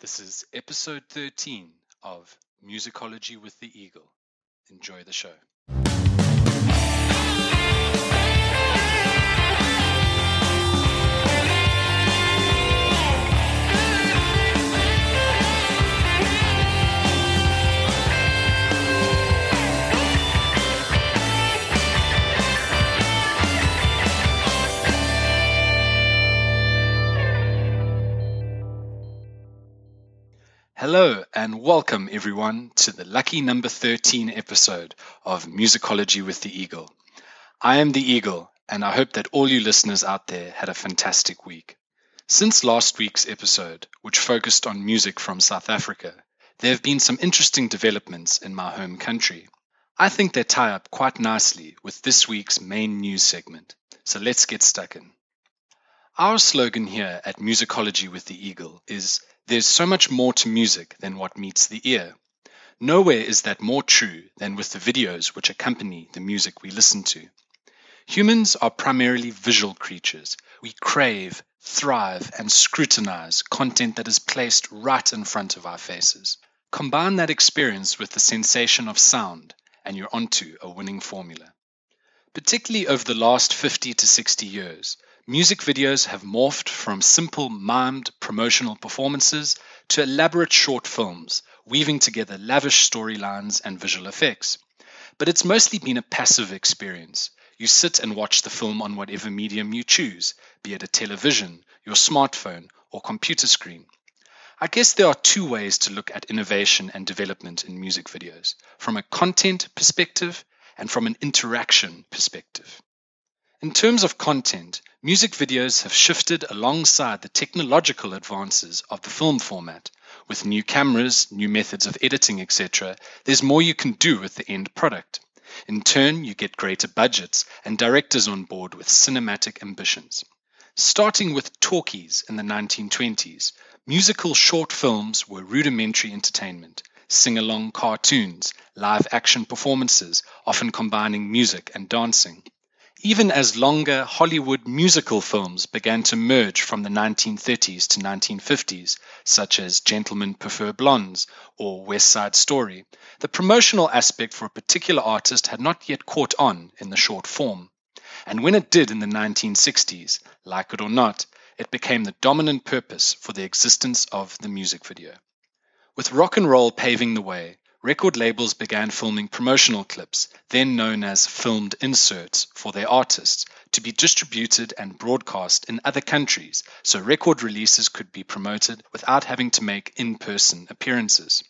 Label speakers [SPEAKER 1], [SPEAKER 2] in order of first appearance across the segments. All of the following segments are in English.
[SPEAKER 1] This is episode 13 of Musicology with the Eagle. Enjoy the show. Hello and welcome everyone to the lucky number 13 episode of Musicology with the Eagle. I am the Eagle and I hope that all you listeners out there had a fantastic week. Since last week's episode, which focused on music from South Africa, there have been some interesting developments in my home country. I think they tie up quite nicely with this week's main news segment. So let's get stuck in. Our slogan here at Musicology with the Eagle is there's so much more to music than what meets the ear. Nowhere is that more true than with the videos which accompany the music we listen to. Humans are primarily visual creatures. We crave, thrive, and scrutinize content that is placed right in front of our faces. Combine that experience with the sensation of sound, and you're onto a winning formula. Particularly over the last 50 to 60 years, Music videos have morphed from simple mimed promotional performances to elaborate short films, weaving together lavish storylines and visual effects. But it's mostly been a passive experience. You sit and watch the film on whatever medium you choose, be it a television, your smartphone, or computer screen. I guess there are two ways to look at innovation and development in music videos from a content perspective and from an interaction perspective. In terms of content, music videos have shifted alongside the technological advances of the film format. With new cameras, new methods of editing, etc., there's more you can do with the end product. In turn, you get greater budgets and directors on board with cinematic ambitions. Starting with talkies in the 1920s, musical short films were rudimentary entertainment, sing along cartoons, live action performances, often combining music and dancing even as longer Hollywood musical films began to merge from the 1930s to 1950s, such as Gentlemen Prefer Blondes or West Side Story, the promotional aspect for a particular artist had not yet caught on in the short form. And when it did in the 1960s, like it or not, it became the dominant purpose for the existence of the music video. With rock and roll paving the way, record labels began filming promotional clips, then known as filmed inserts, for their artists to be distributed and broadcast in other countries so record releases could be promoted without having to make in person appearances.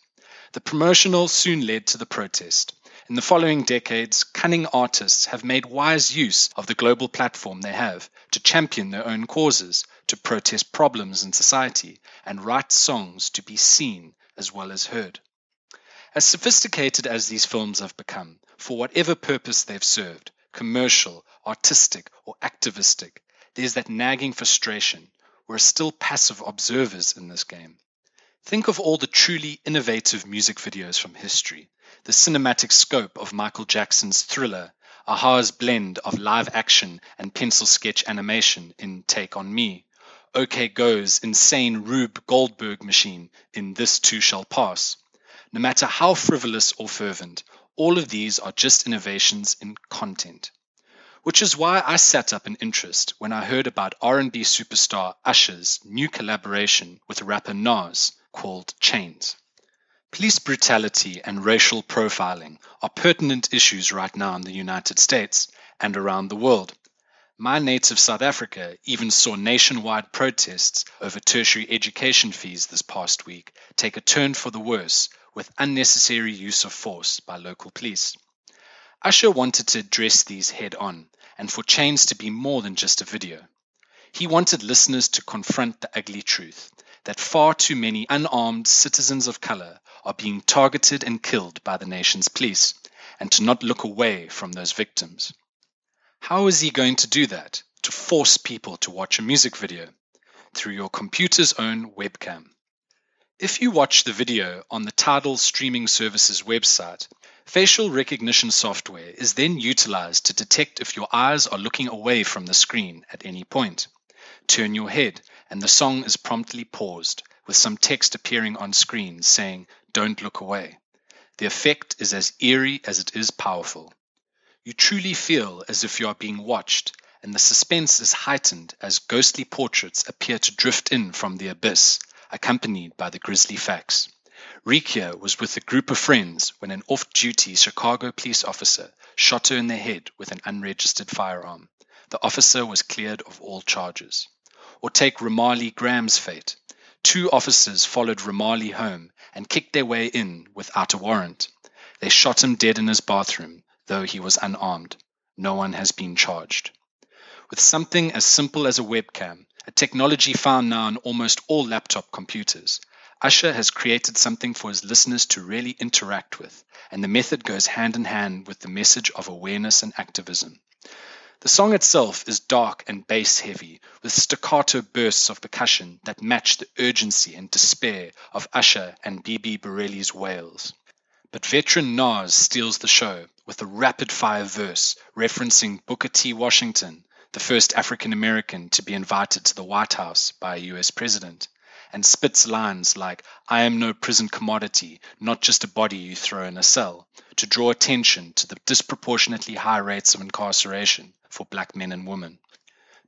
[SPEAKER 1] The promotional soon led to the protest. In the following decades, cunning artists have made wise use of the global platform they have to champion their own causes, to protest problems in society, and write songs to be seen as well as heard. As sophisticated as these films have become, for whatever purpose they've served commercial, artistic, or activistic there's that nagging frustration. We're still passive observers in this game. Think of all the truly innovative music videos from history, the cinematic scope of Michael Jackson's thriller, a-ha's blend of live action and pencil sketch animation in Take On Me, OK Go's insane Rube Goldberg machine in This Too Shall Pass, no matter how frivolous or fervent, all of these are just innovations in content. Which is why I sat up in interest when I heard about R&B superstar Usher's new collaboration with rapper Nas called Chains. Police brutality and racial profiling are pertinent issues right now in the United States and around the world. My native South Africa even saw nationwide protests over tertiary education fees this past week take a turn for the worse with unnecessary use of force by local police. Usher wanted to address these head on and for Chains to be more than just a video. He wanted listeners to confront the ugly truth that far too many unarmed citizens of color are being targeted and killed by the nation's police and to not look away from those victims. How is he going to do that? To force people to watch a music video? Through your computer's own webcam. If you watch the video on the Tidal streaming services website, facial recognition software is then utilized to detect if your eyes are looking away from the screen at any point. Turn your head, and the song is promptly paused, with some text appearing on screen saying, Don't look away. The effect is as eerie as it is powerful. You truly feel as if you are being watched, and the suspense is heightened as ghostly portraits appear to drift in from the abyss, accompanied by the grisly facts. Rekia was with a group of friends when an off duty Chicago police officer shot her in the head with an unregistered firearm. The officer was cleared of all charges. Or take Ramarley Graham's fate. Two officers followed Ramarley home and kicked their way in without a warrant. They shot him dead in his bathroom, though he was unarmed. No one has been charged. With something as simple as a webcam, a technology found now on almost all laptop computers, Usher has created something for his listeners to really interact with, and the method goes hand in hand with the message of awareness and activism. The song itself is dark and bass heavy, with staccato bursts of percussion that match the urgency and despair of Usher and Bibi Bourelly's wails. But veteran Nas steals the show with a rapid fire verse referencing Booker T. Washington, the first African American to be invited to the White House by a US president, and spits lines like, I am no prison commodity, not just a body you throw in a cell, to draw attention to the disproportionately high rates of incarceration for black men and women.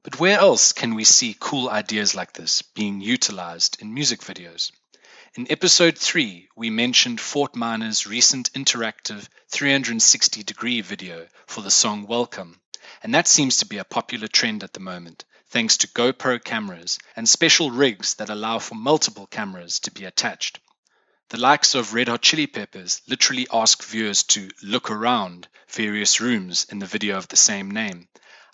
[SPEAKER 1] But where else can we see cool ideas like this being utilized in music videos? In episode 3, we mentioned Fort Minor's recent interactive 360 degree video for the song Welcome, and that seems to be a popular trend at the moment, thanks to GoPro cameras and special rigs that allow for multiple cameras to be attached. The likes of Red Hot Chili Peppers literally ask viewers to look around various rooms in the video of the same name.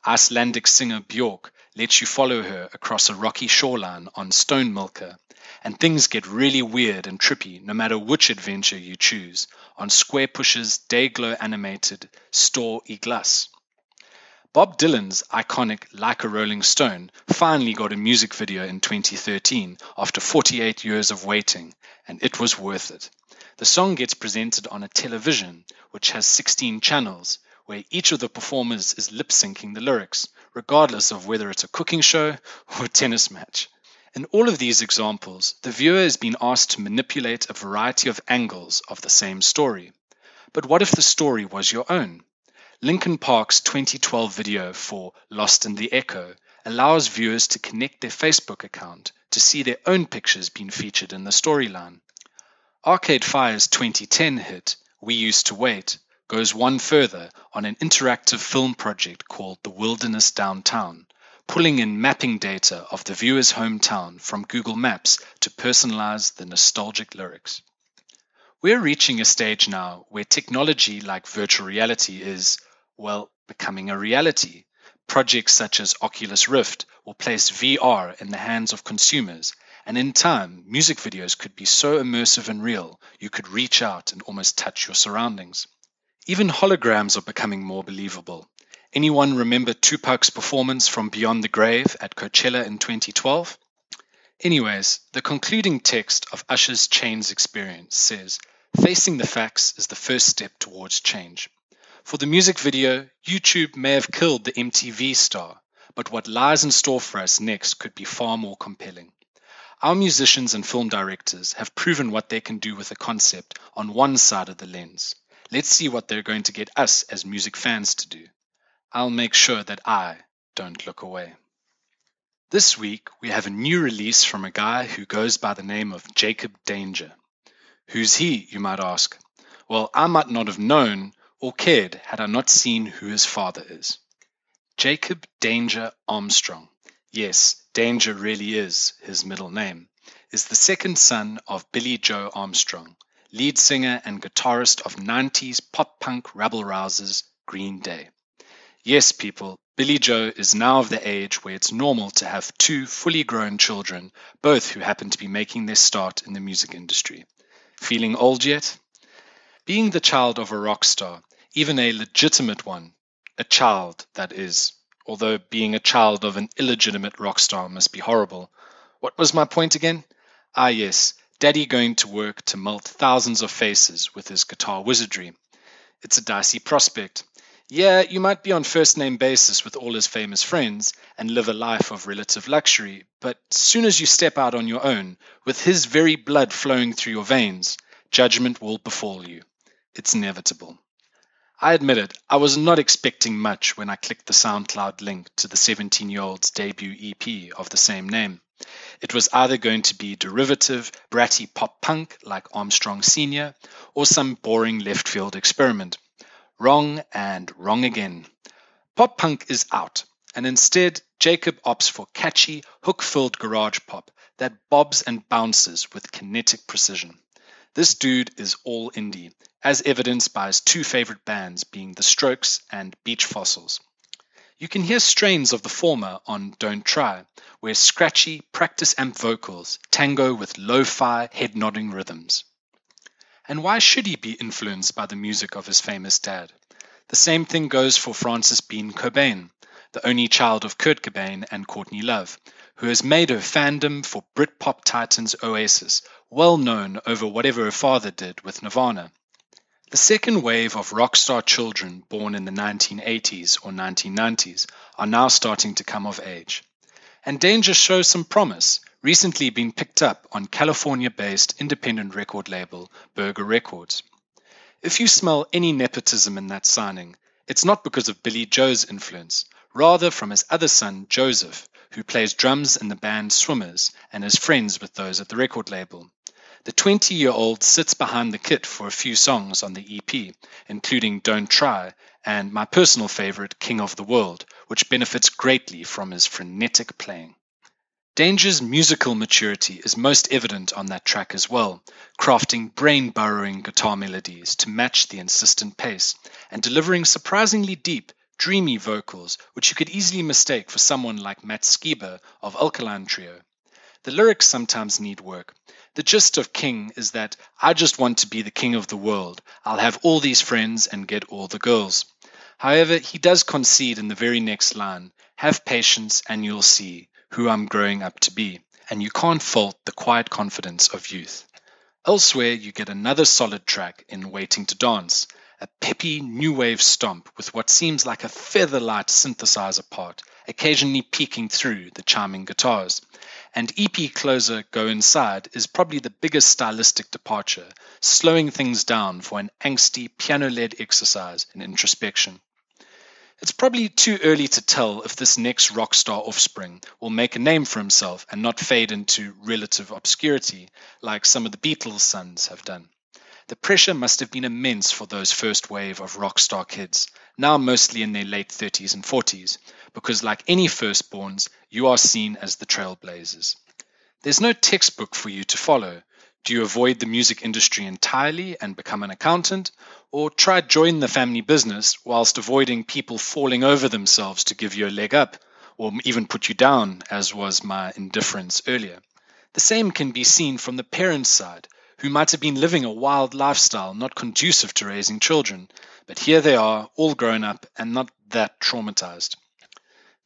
[SPEAKER 1] Icelandic singer Björk lets you follow her across a rocky shoreline on Stonemilker, and things get really weird and trippy no matter which adventure you choose on Squarepusher's Dayglow animated Store y. Bob Dylan's iconic Like a Rolling Stone finally got a music video in 2013 after 48 years of waiting, and it was worth it. The song gets presented on a television which has 16 channels, where each of the performers is lip syncing the lyrics, regardless of whether it's a cooking show or a tennis match. In all of these examples, the viewer is being asked to manipulate a variety of angles of the same story. But what if the story was your own? Linkin Park's 2012 video for Lost in the Echo allows viewers to connect their Facebook account to see their own pictures being featured in the storyline. Arcade Fire's 2010 hit, We Used to Wait, goes one further on an interactive film project called The Wilderness Downtown, pulling in mapping data of the viewer's hometown from Google Maps to personalize the nostalgic lyrics. We're reaching a stage now where technology like virtual reality is, well, becoming a reality. Projects such as Oculus Rift will place VR in the hands of consumers, and in time, music videos could be so immersive and real you could reach out and almost touch your surroundings. Even holograms are becoming more believable. Anyone remember Tupac's performance from Beyond the Grave at Coachella in 2012? Anyways, the concluding text of Usher's Chains experience says, Facing the facts is the first step towards change. For the music video, YouTube may have killed the MTV star, but what lies in store for us next could be far more compelling. Our musicians and film directors have proven what they can do with a concept on one side of the lens. Let's see what they're going to get us as music fans to do. I'll make sure that I don't look away. This week, we have a new release from a guy who goes by the name of Jacob Danger. Who's he, you might ask? Well, I might not have known or cared had I not seen who his father is. Jacob Danger Armstrong, yes, Danger really is his middle name, is the second son of Billie Joe Armstrong, lead singer and guitarist of 90s pop punk rabble rousers Green Day. Yes, people, Billie Joe is now of the age where it's normal to have two fully grown children, both who happen to be making their start in the music industry. Feeling old yet? Being the child of a rock star, even a legitimate one, a child, that is, although being a child of an illegitimate rock star must be horrible. What was my point again? Ah, yes, Daddy going to work to melt thousands of faces with his guitar wizardry. It's a dicey prospect. Yeah, you might be on first name basis with all his famous friends and live a life of relative luxury, but soon as you step out on your own, with his very blood flowing through your veins, judgment will befall you. It's inevitable. I admit it, I was not expecting much when I clicked the SoundCloud link to the 17 year old's debut EP of the same name. It was either going to be derivative, bratty pop punk like Armstrong Sr., or some boring left field experiment. Wrong and wrong again. Pop punk is out, and instead, Jacob opts for catchy, hook filled garage pop that bobs and bounces with kinetic precision. This dude is all indie, as evidenced by his two favorite bands being The Strokes and Beach Fossils. You can hear strains of the former on Don't Try, where scratchy, practice amp vocals tango with lo fi, head nodding rhythms. And why should he be influenced by the music of his famous dad? The same thing goes for Frances Bean Cobain, the only child of Kurt Cobain and Courtney Love, who has made her fandom for Britpop titans Oasis well known over whatever her father did with Nirvana. The second wave of rock star children born in the 1980s or 1990s are now starting to come of age. And Danger shows some promise, recently been picked up on California based independent record label Burger Records. If you smell any nepotism in that signing, it's not because of Billie Joe's influence, rather from his other son, Joseph, who plays drums in the band Swimmers and is friends with those at the record label. The 20 year old sits behind the kit for a few songs on the EP, including Don't Try and my personal favorite, King of the World, which benefits greatly from his frenetic playing. Danger's musical maturity is most evident on that track as well, crafting brain burrowing guitar melodies to match the insistent pace, and delivering surprisingly deep, dreamy vocals, which you could easily mistake for someone like Matt Skiba of Alkaline Trio. The lyrics sometimes need work. The gist of King is that I just want to be the king of the world. I'll have all these friends and get all the girls. However, he does concede in the very next line have patience and you'll see who I'm growing up to be, and you can't fault the quiet confidence of youth. Elsewhere, you get another solid track in Waiting to Dance, a peppy new wave stomp with what seems like a feather light synthesizer part, occasionally peeking through the charming guitars. And EP closer Go Inside is probably the biggest stylistic departure, slowing things down for an angsty piano led exercise in introspection. It's probably too early to tell if this next rock star offspring will make a name for himself and not fade into relative obscurity like some of the Beatles' sons have done. The pressure must have been immense for those first wave of rock star kids, now mostly in their late 30s and 40s, because like any firstborns, you are seen as the trailblazers. There's no textbook for you to follow, do you avoid the music industry entirely and become an accountant, or try join the family business whilst avoiding people falling over themselves to give you a leg up, or even put you down, as was my indifference earlier? The same can be seen from the parents' side, who might have been living a wild lifestyle not conducive to raising children, but here they are, all grown up and not that traumatized.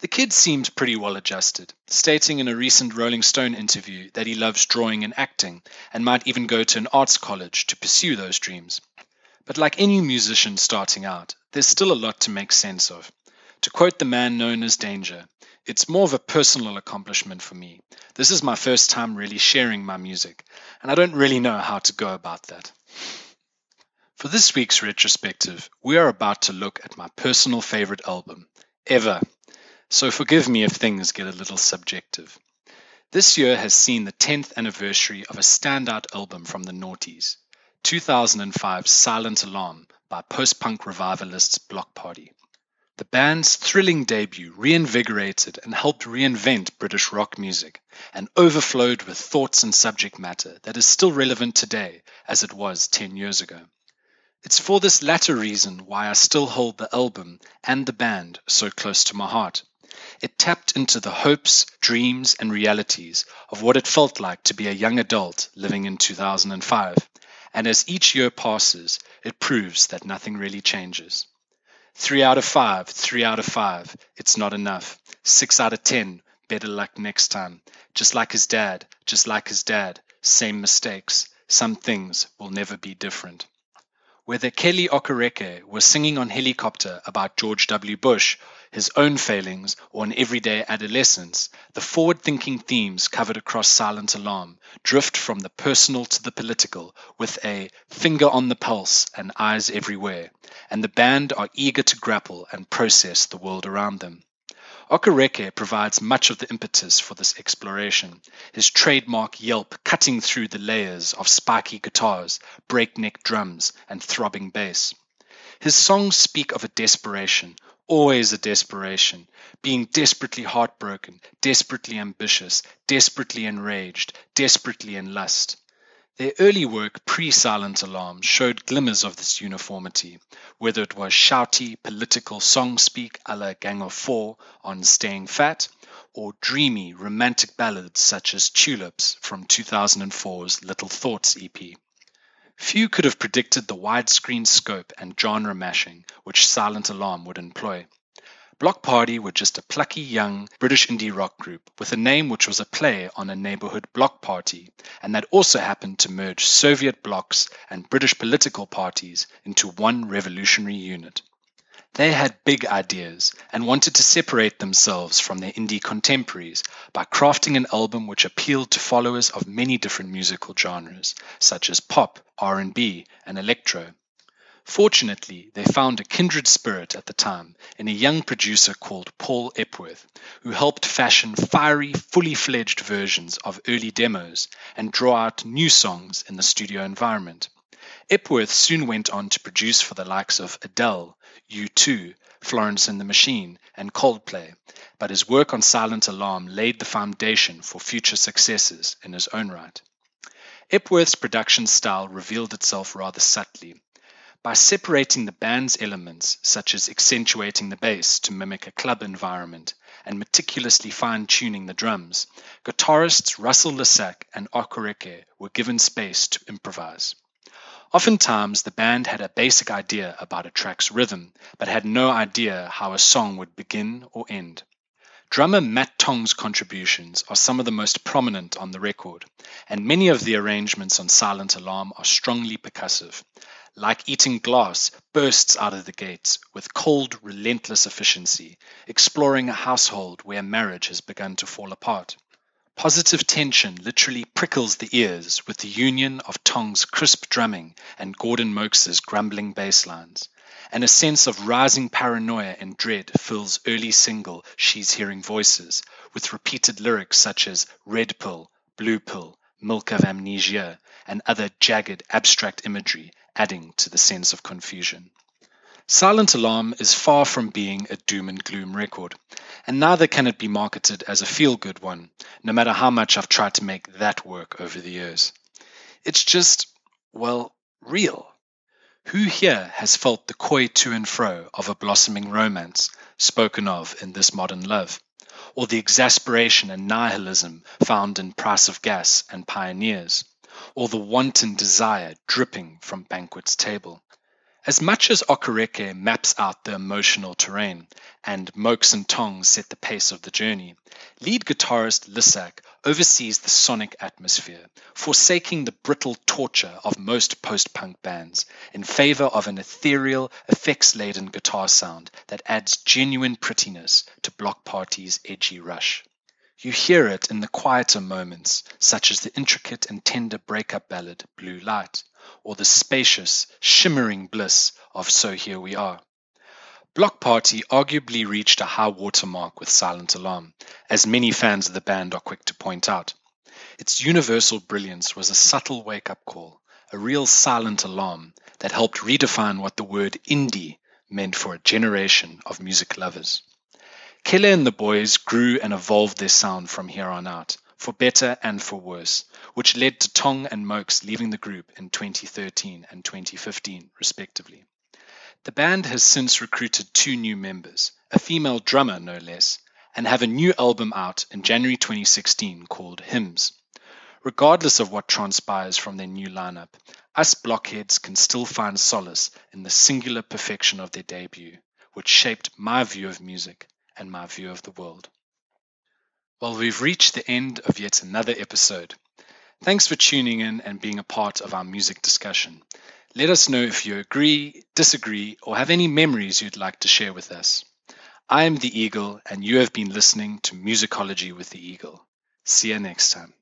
[SPEAKER 1] The kid seemed pretty well adjusted, stating in a recent Rolling Stone interview that he loves drawing and acting and might even go to an arts college to pursue those dreams. But like any musician starting out, there's still a lot to make sense of. To quote the man known as Danger, it's more of a personal accomplishment for me. This is my first time really sharing my music, and I don't really know how to go about that. For this week's retrospective, we are about to look at my personal favorite album, ever so forgive me if things get a little subjective. This year has seen the 10th anniversary of a standout album from the noughties, 2005's Silent Alarm by post punk revivalists Bloc Party. The band's thrilling debut reinvigorated and helped reinvent British rock music and overflowed with thoughts and subject matter that is still relevant today as it was 10 years ago. It's for this latter reason why I still hold the album and the band so close to my heart. It tapped into the hopes, dreams, and realities of what it felt like to be a young adult living in 2005. And as each year passes, it proves that nothing really changes. Three out of five, three out of five, it's not enough. Six out of ten, better luck next time. Just like his dad, just like his dad, same mistakes. Some things will never be different. Whether Kele Okereke was singing on helicopter about George W. Bush, his own failings, or an everyday adolescence, the forward thinking themes covered across Silent Alarm drift from the personal to the political with a finger on the pulse and eyes everywhere, and the band are eager to grapple and process the world around them. Okereke provides much of the impetus for this exploration, his trademark yelp cutting through the layers of spiky guitars, breakneck drums, and throbbing bass. His songs speak of a desperation, always a desperation, being desperately heartbroken, desperately ambitious, desperately enraged, desperately in lust. Their early work pre Silent Alarm showed glimmers of this uniformity, whether it was shouty political song speak a la Gang of Four on Staying Fat, or dreamy romantic ballads such as Tulips from 2004's Little Thoughts EP. Few could have predicted the widescreen scope and genre mashing which Silent Alarm would employ. Bloc Party were just a plucky young British indie rock group with a name which was a play on a neighborhood block party, and that also happened to merge Soviet blocs and British political parties into one revolutionary unit. They had big ideas and wanted to separate themselves from their indie contemporaries by crafting an album which appealed to followers of many different musical genres, such as pop, R&B, and electro. Fortunately, they found a kindred spirit at the time in a young producer called Paul Epworth, who helped fashion fiery, fully fledged versions of early demos and draw out new songs in the studio environment. Epworth soon went on to produce for the likes of Adele, U2, Florence and the Machine, and Coldplay, but his work on Silent Alarm laid the foundation for future successes in his own right. Epworth's production style revealed itself rather subtly by separating the band's elements, such as accentuating the bass to mimic a club environment and meticulously fine tuning the drums, guitarists Russell Lissack and Okereke were given space to improvise. Oftentimes, the band had a basic idea about a track's rhythm, but had no idea how a song would begin or end. Drummer Matt Tong's contributions are some of the most prominent on the record, and many of the arrangements on Silent Alarm are strongly percussive like eating glass, bursts out of the gates with cold, relentless efficiency, exploring a household where marriage has begun to fall apart. Positive tension literally prickles the ears with the union of Tong's crisp drumming and Gordon Moakes' grumbling bass lines. And a sense of rising paranoia and dread fills early single She's Hearing Voices with repeated lyrics such as red pill, blue pill, milk of amnesia, and other jagged abstract imagery adding to the sense of confusion. Silent Alarm is far from being a doom and gloom record, and neither can it be marketed as a feel good one, no matter how much I've tried to make that work over the years. It's just, well, real. Who here has felt the coy to and fro of a blossoming romance spoken of in this modern love, or the exasperation and nihilism found in Price of Gas and Pioneers? or the wanton desire dripping from Banquet's table. As much as Okereke maps out the emotional terrain and Moakes and Tong set the pace of the journey, lead guitarist Lissack oversees the sonic atmosphere, forsaking the brittle torture of most post punk bands in favor of an ethereal, effects laden guitar sound that adds genuine prettiness to Bloc Party's edgy rush. You hear it in the quieter moments, such as the intricate and tender breakup ballad Blue Light, or the spacious, shimmering bliss of So Here We Are. Bloc Party arguably reached a high watermark with Silent Alarm, as many fans of the band are quick to point out. Its universal brilliance was a subtle wake up call, a real silent alarm that helped redefine what the word indie meant for a generation of music lovers. Kele and the boys grew and evolved their sound from here on out, for better and for worse, which led to Tong and Moakes leaving the group in 2013 and 2015, respectively. The band has since recruited two new members, a female drummer no less, and have a new album out in January 2016 called Hymns. Regardless of what transpires from their new lineup, us blockheads can still find solace in the singular perfection of their debut, which shaped my view of music and my view of the world. Well, we've reached the end of yet another episode. Thanks for tuning in and being a part of our music discussion. Let us know if you agree, disagree, or have any memories you'd like to share with us. I am the Eagle, and you have been listening to Musicology with the Eagle. See you next time.